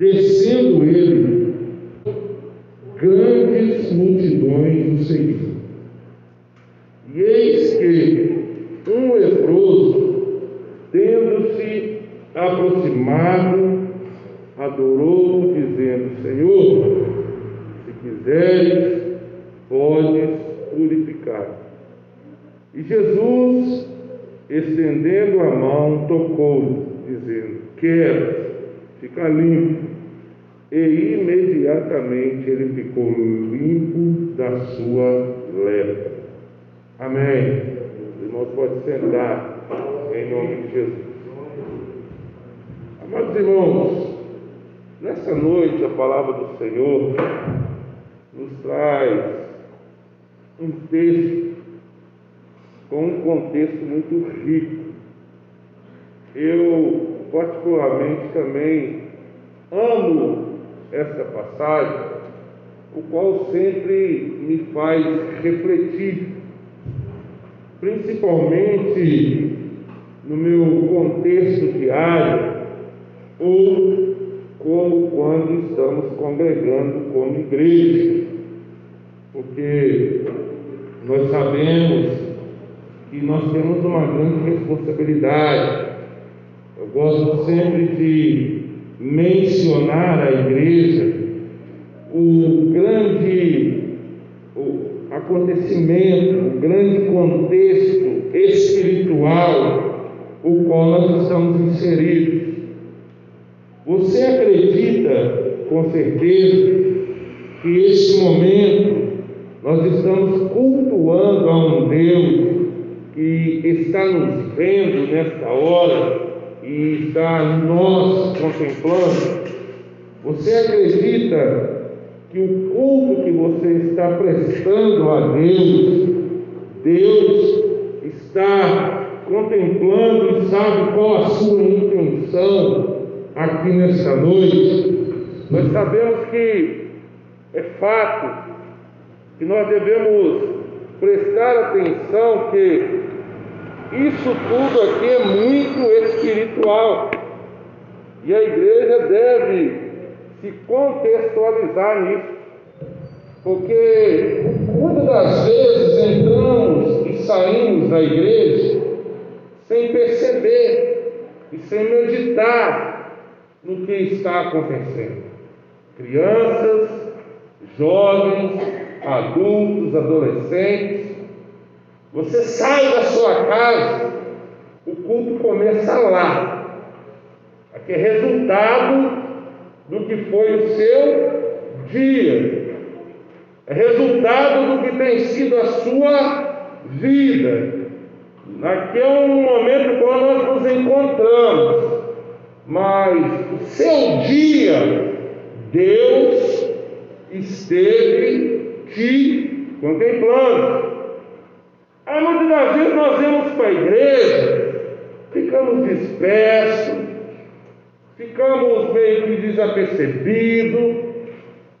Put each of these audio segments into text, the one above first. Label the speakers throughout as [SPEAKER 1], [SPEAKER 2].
[SPEAKER 1] descendo ele, grandes multidões o seguiam. E eis que um leproso, tendo-se aproximado, adorou, dizendo: Senhor, se quiseres, podes purificar. E Jesus, estendendo a mão, tocou-lhe, dizendo: Quero ficar limpo. E imediatamente ele ficou limpo da sua lepra. Amém. Os irmãos podem sentar em nome de Jesus. Amados irmãos, nessa noite a palavra do Senhor nos traz um texto com um contexto muito rico. Eu, particularmente, também amo esta passagem, o qual sempre me faz refletir, principalmente no meu contexto diário ou como quando estamos congregando como igreja, porque nós sabemos que nós temos uma grande responsabilidade. Eu gosto sempre de mencionar a igreja o grande o acontecimento, o grande contexto espiritual o qual nós estamos inseridos. Você acredita com certeza que este momento nós estamos cultuando a um Deus que está nos vendo nesta hora e está nós contemplando? Você acredita que o culto que você está prestando a Deus, Deus está contemplando e sabe qual a sua intenção aqui nesta noite? Nós sabemos que é fato que nós devemos prestar atenção que isso tudo aqui é muito espiritual. E a igreja deve se contextualizar nisso. Porque muitas das vezes entramos e saímos da igreja sem perceber e sem meditar no que está acontecendo. Crianças, jovens, adultos, adolescentes, você sai da sua casa, o culto começa lá. Aqui é resultado do que foi o seu dia. É resultado do que tem sido a sua vida. Aqui é um momento quando nós nos encontramos. Mas seu dia, Deus esteve te contemplando. Muitas das vezes nós vamos para a igreja, ficamos dispersos, ficamos meio que desapercebidos,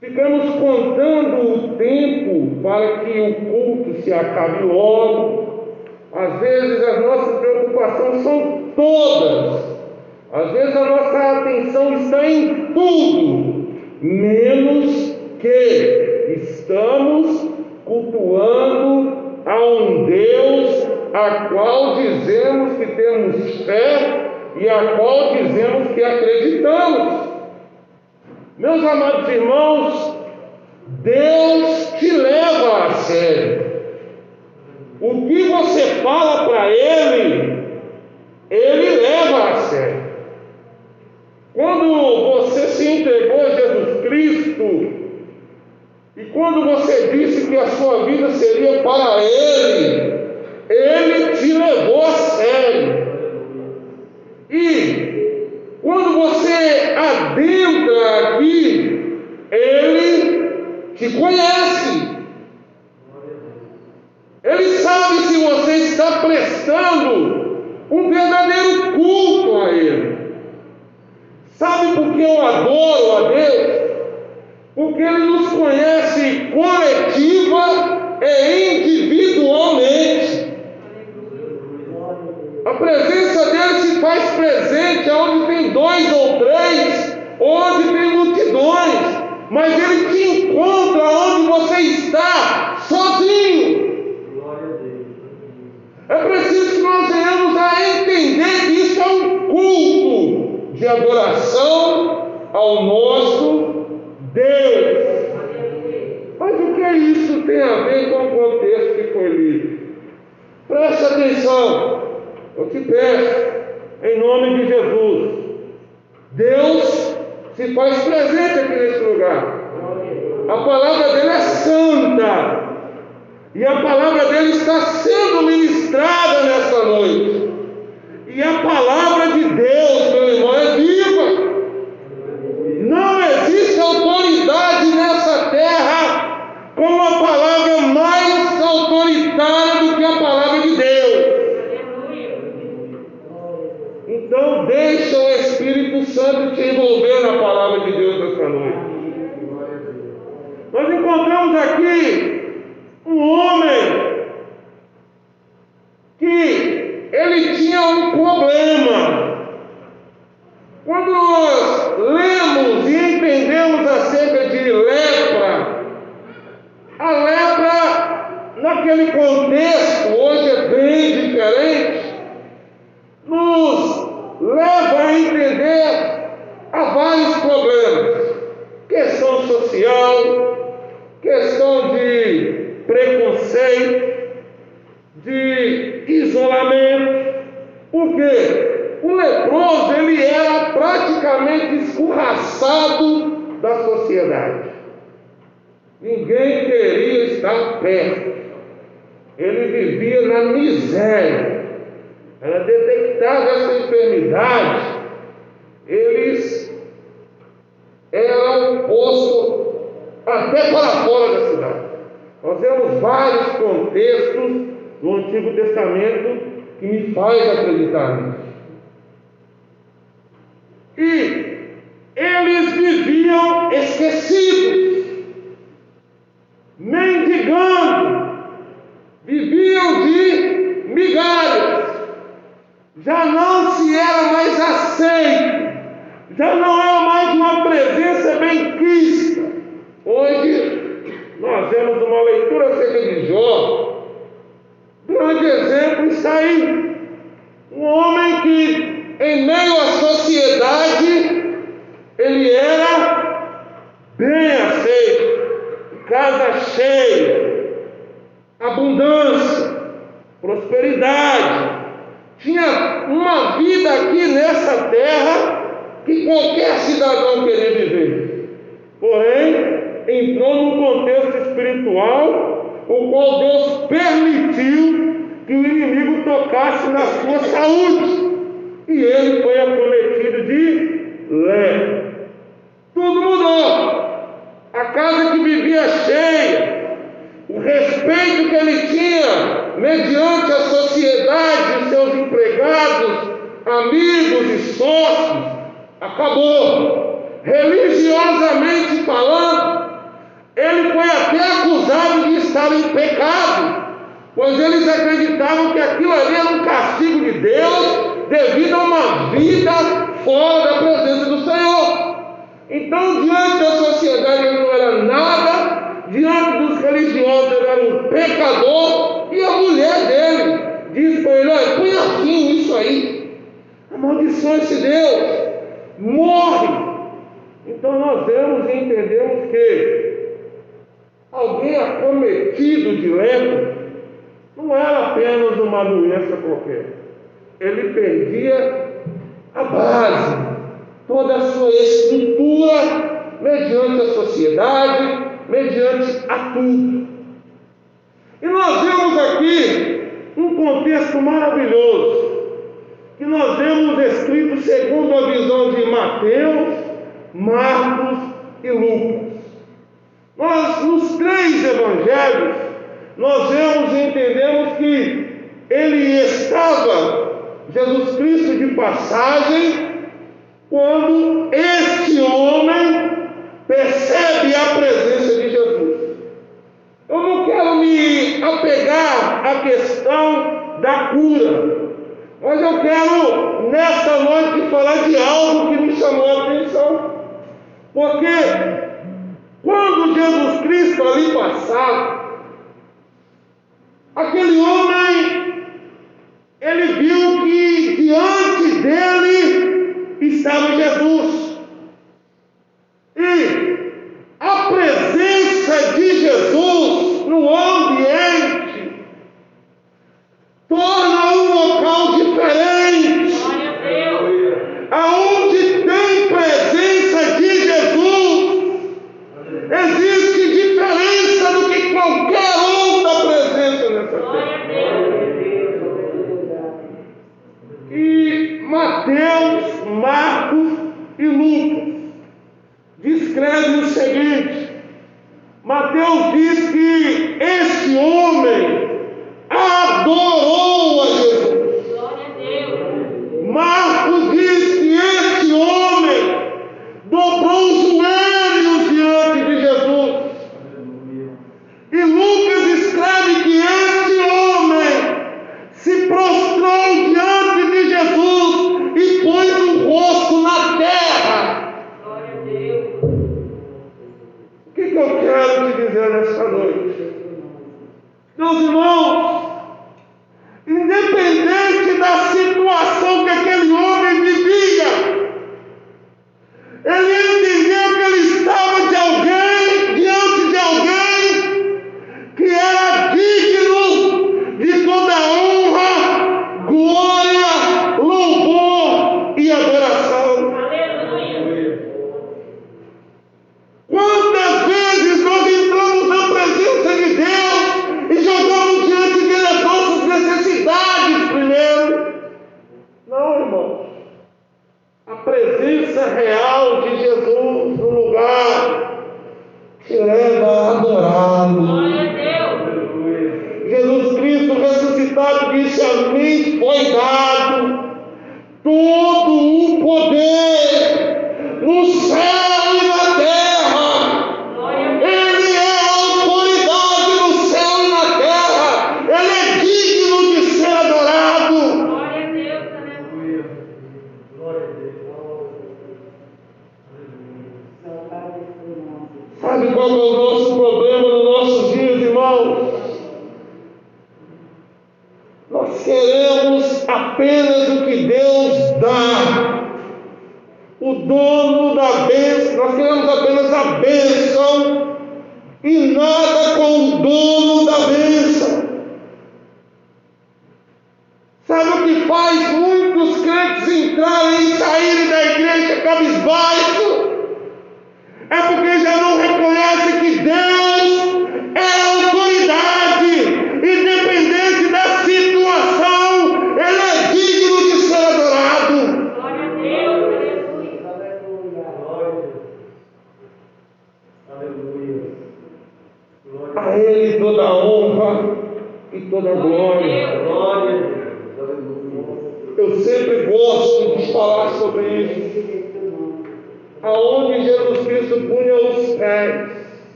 [SPEAKER 1] ficamos contando o tempo para que o culto se acabe logo. Às vezes as nossas preocupações são todas. Às vezes a nossa atenção está em tudo, menos que estamos cultuando a um Deus a qual dizemos que temos fé e a qual dizemos que acreditamos. Meus amados irmãos, Deus te leva a sério. O que você fala para Ele, Ele leva a sério. Quando você se entregou a Jesus Cristo, e quando você disse que a sua vida seria para Ele, Ele te levou a sério. E quando você adentra aqui, Ele te conhece. Ele sabe se você está prestando um verdadeiro culto a Ele. Eu adoro a Deus? Porque Ele nos conhece coletiva e individualmente. A presença dele se faz presente onde tem dois ou três onde tem multidões, mas Ele te encontra onde você está, sozinho. É preciso que nós venhamos a entender que isso é um culto de adoração ao nosso Deus. Mas o que isso tem a ver com o contexto que foi lido? Preste atenção, eu te peço, em nome de Jesus. Deus se faz presente aqui nesse lugar. A palavra dele é santa. E a palavra dele está sendo ministrada nessa noite. E a palavra de Deus, meu irmão, é viva. Não existe autoridade nessa terra com a palavra mais autoritária do que a palavra de Deus. Então deixa o Espírito Santo te envolver na palavra de Deus essa noite. Nós encontramos aqui um homem que ele tinha um problema. Quando nós lemos e entendemos acerca de lepra, a lepra, naquele contexto, hoje é bem diferente, nos leva a entender a vários problemas. Questão social, questão de preconceito, de isolamento. Por quê? O leproso ele era praticamente escorraçado da sociedade. Ninguém queria estar perto. Ele vivia na miséria. Era detectada essa enfermidade. Eles eram postos até para fora da cidade. Nós temos vários contextos no Antigo Testamento que me faz acreditar nisso. E eles viviam esquecidos, mendigando, viviam de migalhas, já não se era mais aceito, já não era mais uma presença bem quista. Hoje nós vemos uma leitura acerca de Jó, grande exemplo está aí. Um homem que, em meio à sociedade, ele era bem aceito, casa cheia, abundância, prosperidade. Tinha uma vida aqui nessa terra que qualquer cidadão queria viver. Porém, entrou num contexto espiritual, o qual Deus permitiu que o inimigo tocasse na sua saúde. E ele foi acometido de lepra. Tudo mudou. A casa que vivia cheia, o respeito que ele tinha mediante a sociedade, seus empregados, amigos e sócios, acabou. Religiosamente falando, ele foi até estar em pecado, pois eles acreditavam que aquilo ali era um castigo de Deus devido a uma vida fora da presença do Senhor. Então, diante da sociedade, ele não era nada, diante dos religiosos, ele era um pecador, e a mulher dele diz para ele: Olha, põe fim nisso aí, amaldiçoa esse Deus, morre. Então, nós vemos e entendemos que alguém acometido de lepra não era apenas uma doença qualquer, ele perdia a base, toda a sua estrutura, mediante a sociedade, mediante a tudo. E nós vemos aqui um contexto maravilhoso, que nós vemos escrito segundo a visão de Mateus, Marcos e Lucas. Nós, nos três evangelhos, nós vemos e entendemos que ele estava, Jesus Cristo, de passagem, quando este homem percebe a presença de Jesus. Eu não quero me apegar à questão da cura, mas eu quero, nesta noite, falar de algo que me chamou a atenção. Porque quando Jesus Cristo ali passava, aquele homem, ele viu que diante dele estava Jesus. E a presença Ele toda a honra e toda a glória. Eu sempre gosto de falar sobre isso. Aonde Jesus Cristo punha os pés,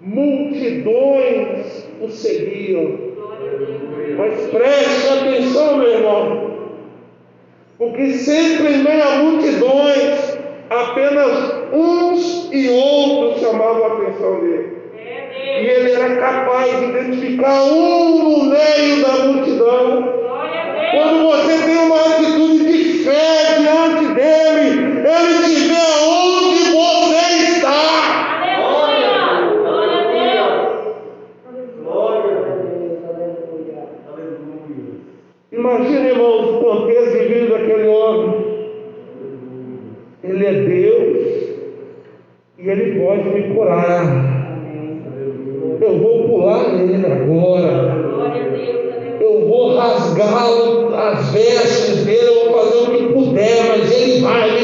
[SPEAKER 1] multidões o seguiam. Mas preste atenção, meu irmão, porque sempre em meia multidões, apenas uns e outros chamavam a atenção dele. E ele era capaz de identificar um no meio da multidão. Quando você tem uma atitude de fé diante dele, ele ele agora. Eu vou rasgar as vestes dele, eu vou fazer o que puder, mas ele vai.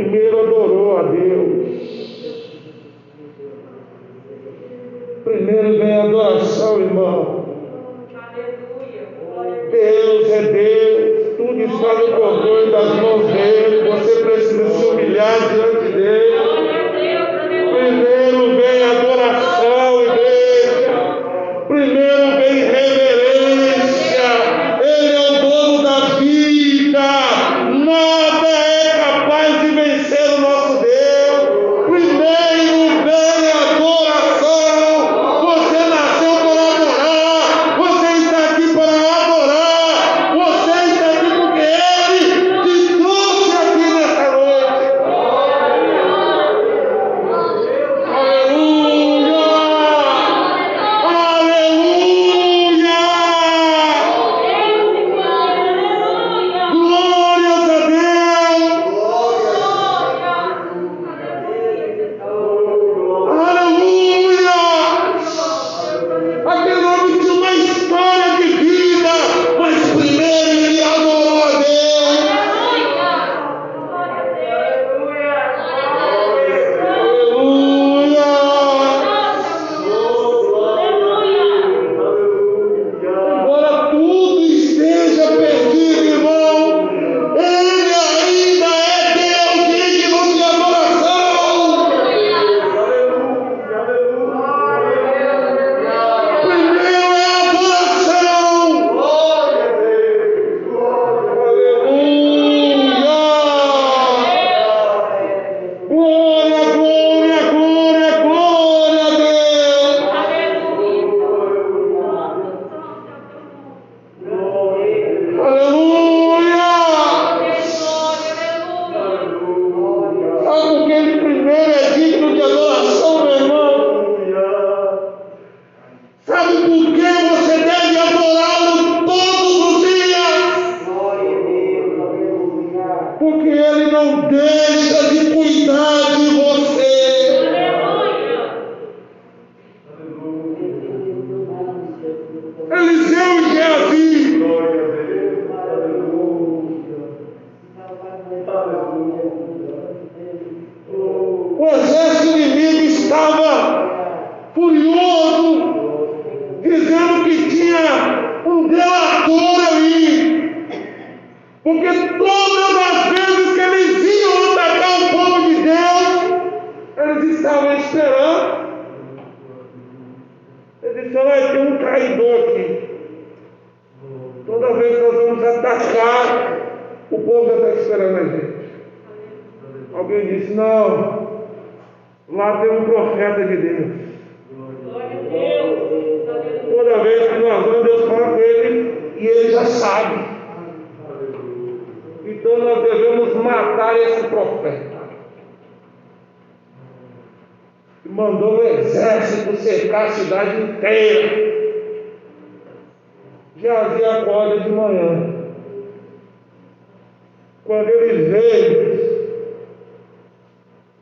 [SPEAKER 1] primeiro adorou a Deus. Primeiro vem a adoração, irmão. Deus é Deus, tudo está no controle das mãos dele. O povo já está esperando a gente. Alguém disse, não, lá tem um profeta de Deus. Toda vez que nós vamos, Deus fala com ele e ele já sabe. Então nós devemos matar esse profeta. E mandou o exército cercar a cidade inteira. Geazi acorda de manhã. Quando ele veio,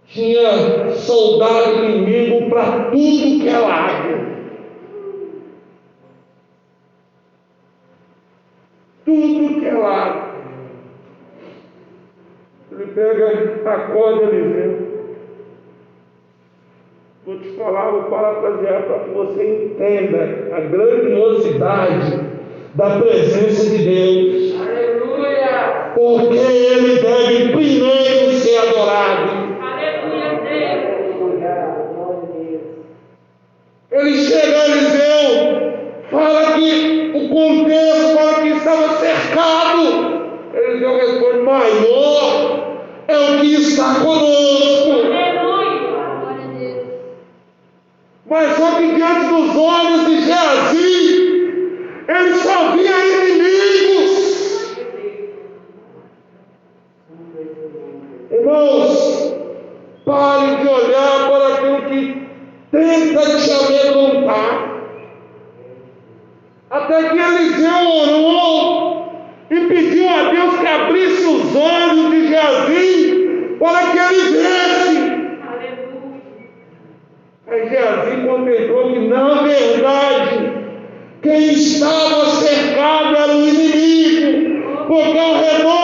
[SPEAKER 1] tinha soldado inimigo para tudo que é lado. Tudo que é lado. Ele pega, acorda Eliseu. Vou te falar, vou parafrasear para que você entenda a grandiosidade da presença de Deus. Porque Ele deve primeiro ser adorado. Ele chega a Eliseu, fala que o contexto fala que estava cercado. Eliseu responde: maior é o que está conosco. Mas só que diante dos olhos de Geazi, tenta te amedrontar. Até que Eliseu orou e pediu a Deus que abrisse os olhos de Geazi para que ele visse. Aí Geazi contemplou que, na verdade, quem estava cercado era o inimigo, porque ao redor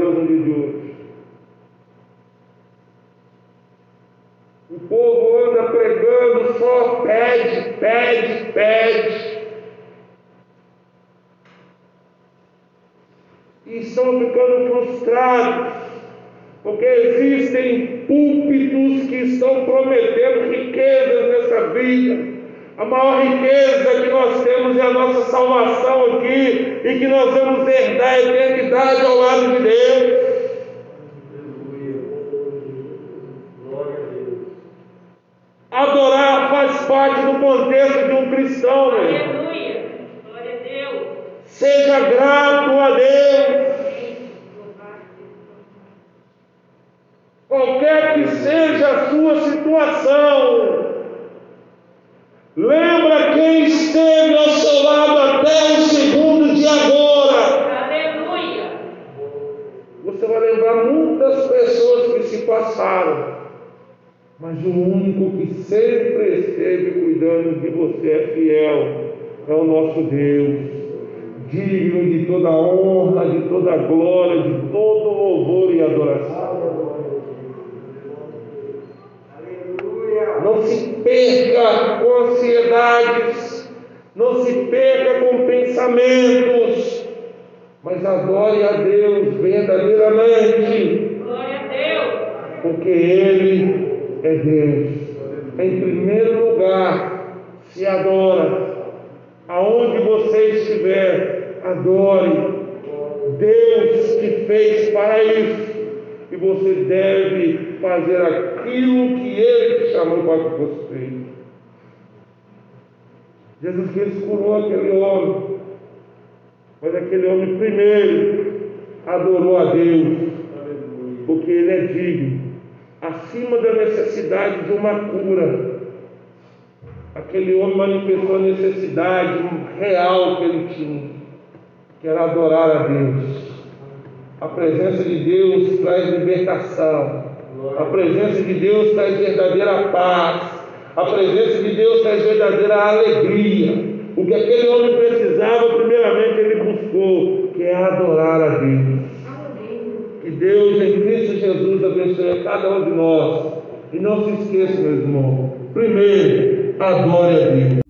[SPEAKER 1] Dia de. O povo anda pregando, só pede, pede, pede. E estão ficando frustrados, porque existem púlpitos que estão prometendo riquezas nessa vida. A maior riqueza que nós temos é a nossa salvação aqui e que nós vamos herdar a eternidade ao lado de Deus. Adorar faz parte do contexto de um cristão.
[SPEAKER 2] Aleluia. Glória a Deus.
[SPEAKER 1] Seja grato a Deus. Qualquer que seja a sua situação, lembra quem esteve ao seu lado até o segundo de agora.
[SPEAKER 2] Aleluia.
[SPEAKER 1] Você vai lembrar muitas pessoas que se passaram, mas o único que sempre esteve cuidando de você é fiel, é o nosso Deus, digno de toda honra, de toda glória, de todo louvor e adoração. Não se perca com ansiedades, não se perca com pensamentos, mas adore a Deus verdadeiramente
[SPEAKER 2] Glória a Deus.
[SPEAKER 1] porque Ele é Deus. Em primeiro lugar, se adora. Aonde você estiver, adore. Deus te fez para isso. E você deve fazer aquilo que Ele chamou para que você fez. Jesus Cristo curou aquele homem. Mas aquele homem primeiro adorou a Deus porque ele é digno, acima da necessidade de uma cura. Aquele homem manifestou a necessidade real que ele tinha, que era adorar a Deus. A presença de Deus traz libertação, a presença de Deus traz verdadeira paz, a presença de Deus traz verdadeira alegria. O que aquele homem precisava, primeiramente, ele buscou, que é adorar a Deus. Que Deus em Cristo Jesus abençoe a cada um de nós. E não se esqueça, meu irmão. Primeiro, adore a Deus.